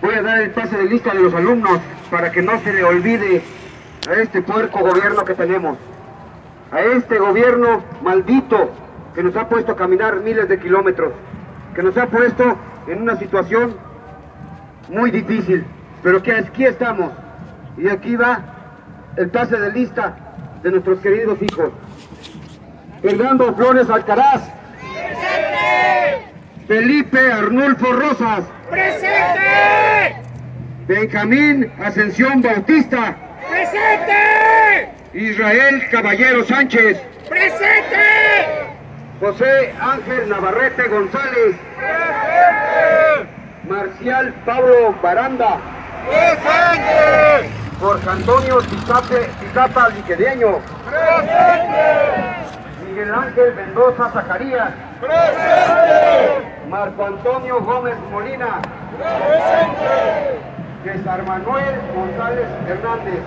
Voy a dar el pase de lista de los alumnos para que no se le olvide a este puerco gobierno que tenemos. A este gobierno maldito que nos ha puesto a caminar miles de kilómetros, que nos ha puesto en una situación muy difícil, pero que aquí estamos. Y aquí va el pase de lista de nuestros queridos hijos. Fernando Flores Alcaraz. Felipe Arnulfo Rosas. ¡Presente! Benjamín Ascensión Bautista. ¡Presente! Israel Caballero Sánchez. ¡Presente! José Ángel Navarrete González. Marcial Pablo Baranda. ¡Presente! Jorge Antonio Tizapa Liquedeño. Miguel Ángel Mendoza Zacarías. Marco Antonio Gómez Molina. César Manuel González Hernández.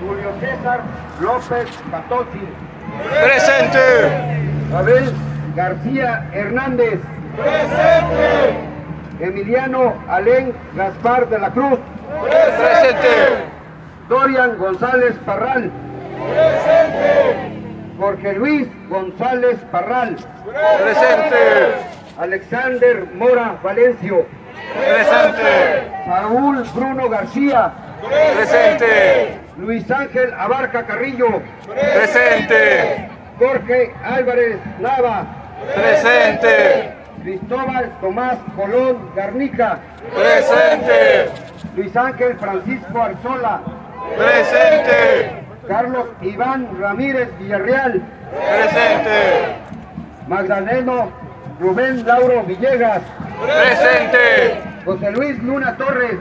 Julio César López Patossi. ¡Presente! Abel García Hernández. Emiliano Alén Gaspar de la Cruz. ¡Presente! Dorian González Parral. Jorge Luis González Parral. ¡Presente! Alexander Mora Valencio. ¡Presente! Saúl Bruno García. ¡Presente! Luis Ángel Abarca Carrillo. ¡Presente! Jorge Álvarez Nava. ¡Presente! Cristóbal Tomás Colón Garnica. ¡Presente! Luis Ángel Francisco Arzola. ¡Presente! Carlos Iván Ramírez Villarreal. ¡Presente! Magdaleno Rubén Lauro Villegas. ¡Presente! José Luis Luna Torres.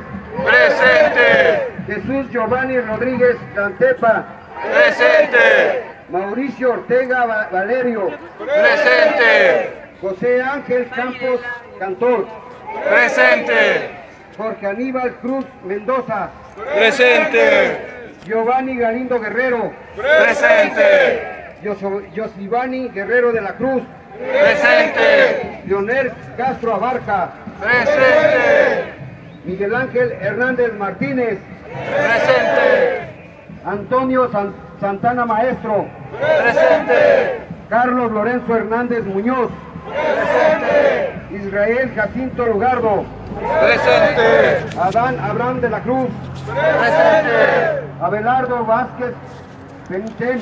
¡Presente! Jesús Giovanni Rodríguez Cantepa. ¡Presente! Mauricio Ortega Va- Valerio. ¡Presente! José Ángel Campos Cantor. ¡Presente! Jorge Aníbal Cruz Mendoza. ¡Presente! Giovanni Galindo Guerrero. ¡Presente! Yosivani Guerrero de la Cruz. ¡Presente! Leonel Castro Abarca. ¡Presente! Miguel Ángel Hernández Martínez. ¡Presente! Antonio San- Santana Maestro. ¡Presente! Carlos Lorenzo Hernández Muñoz. Israel Jacinto Lugardo. ¡Presente! Adán Abraham de la Cruz. ¡Presente! Abelardo Vázquez Peniten.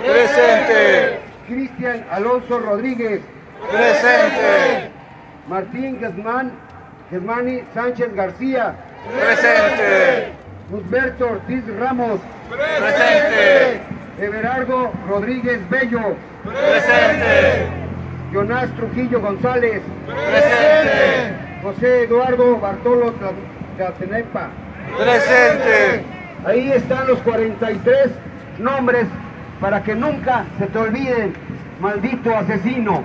¡Presente! Cristian Alonso Rodríguez. ¡Presente! Martín Guzmán, Germani Sánchez García. ¡Presente! Gusberto Ortiz Ramos. ¡Presente! Everardo Rodríguez Bello. ¡Presente! Jonás Trujillo González. ¡Presente! José Eduardo Bartolo Tla- Tlatenepa. ¡Presente! Ahí están los 43 nombres para que nunca se te olviden, maldito asesino.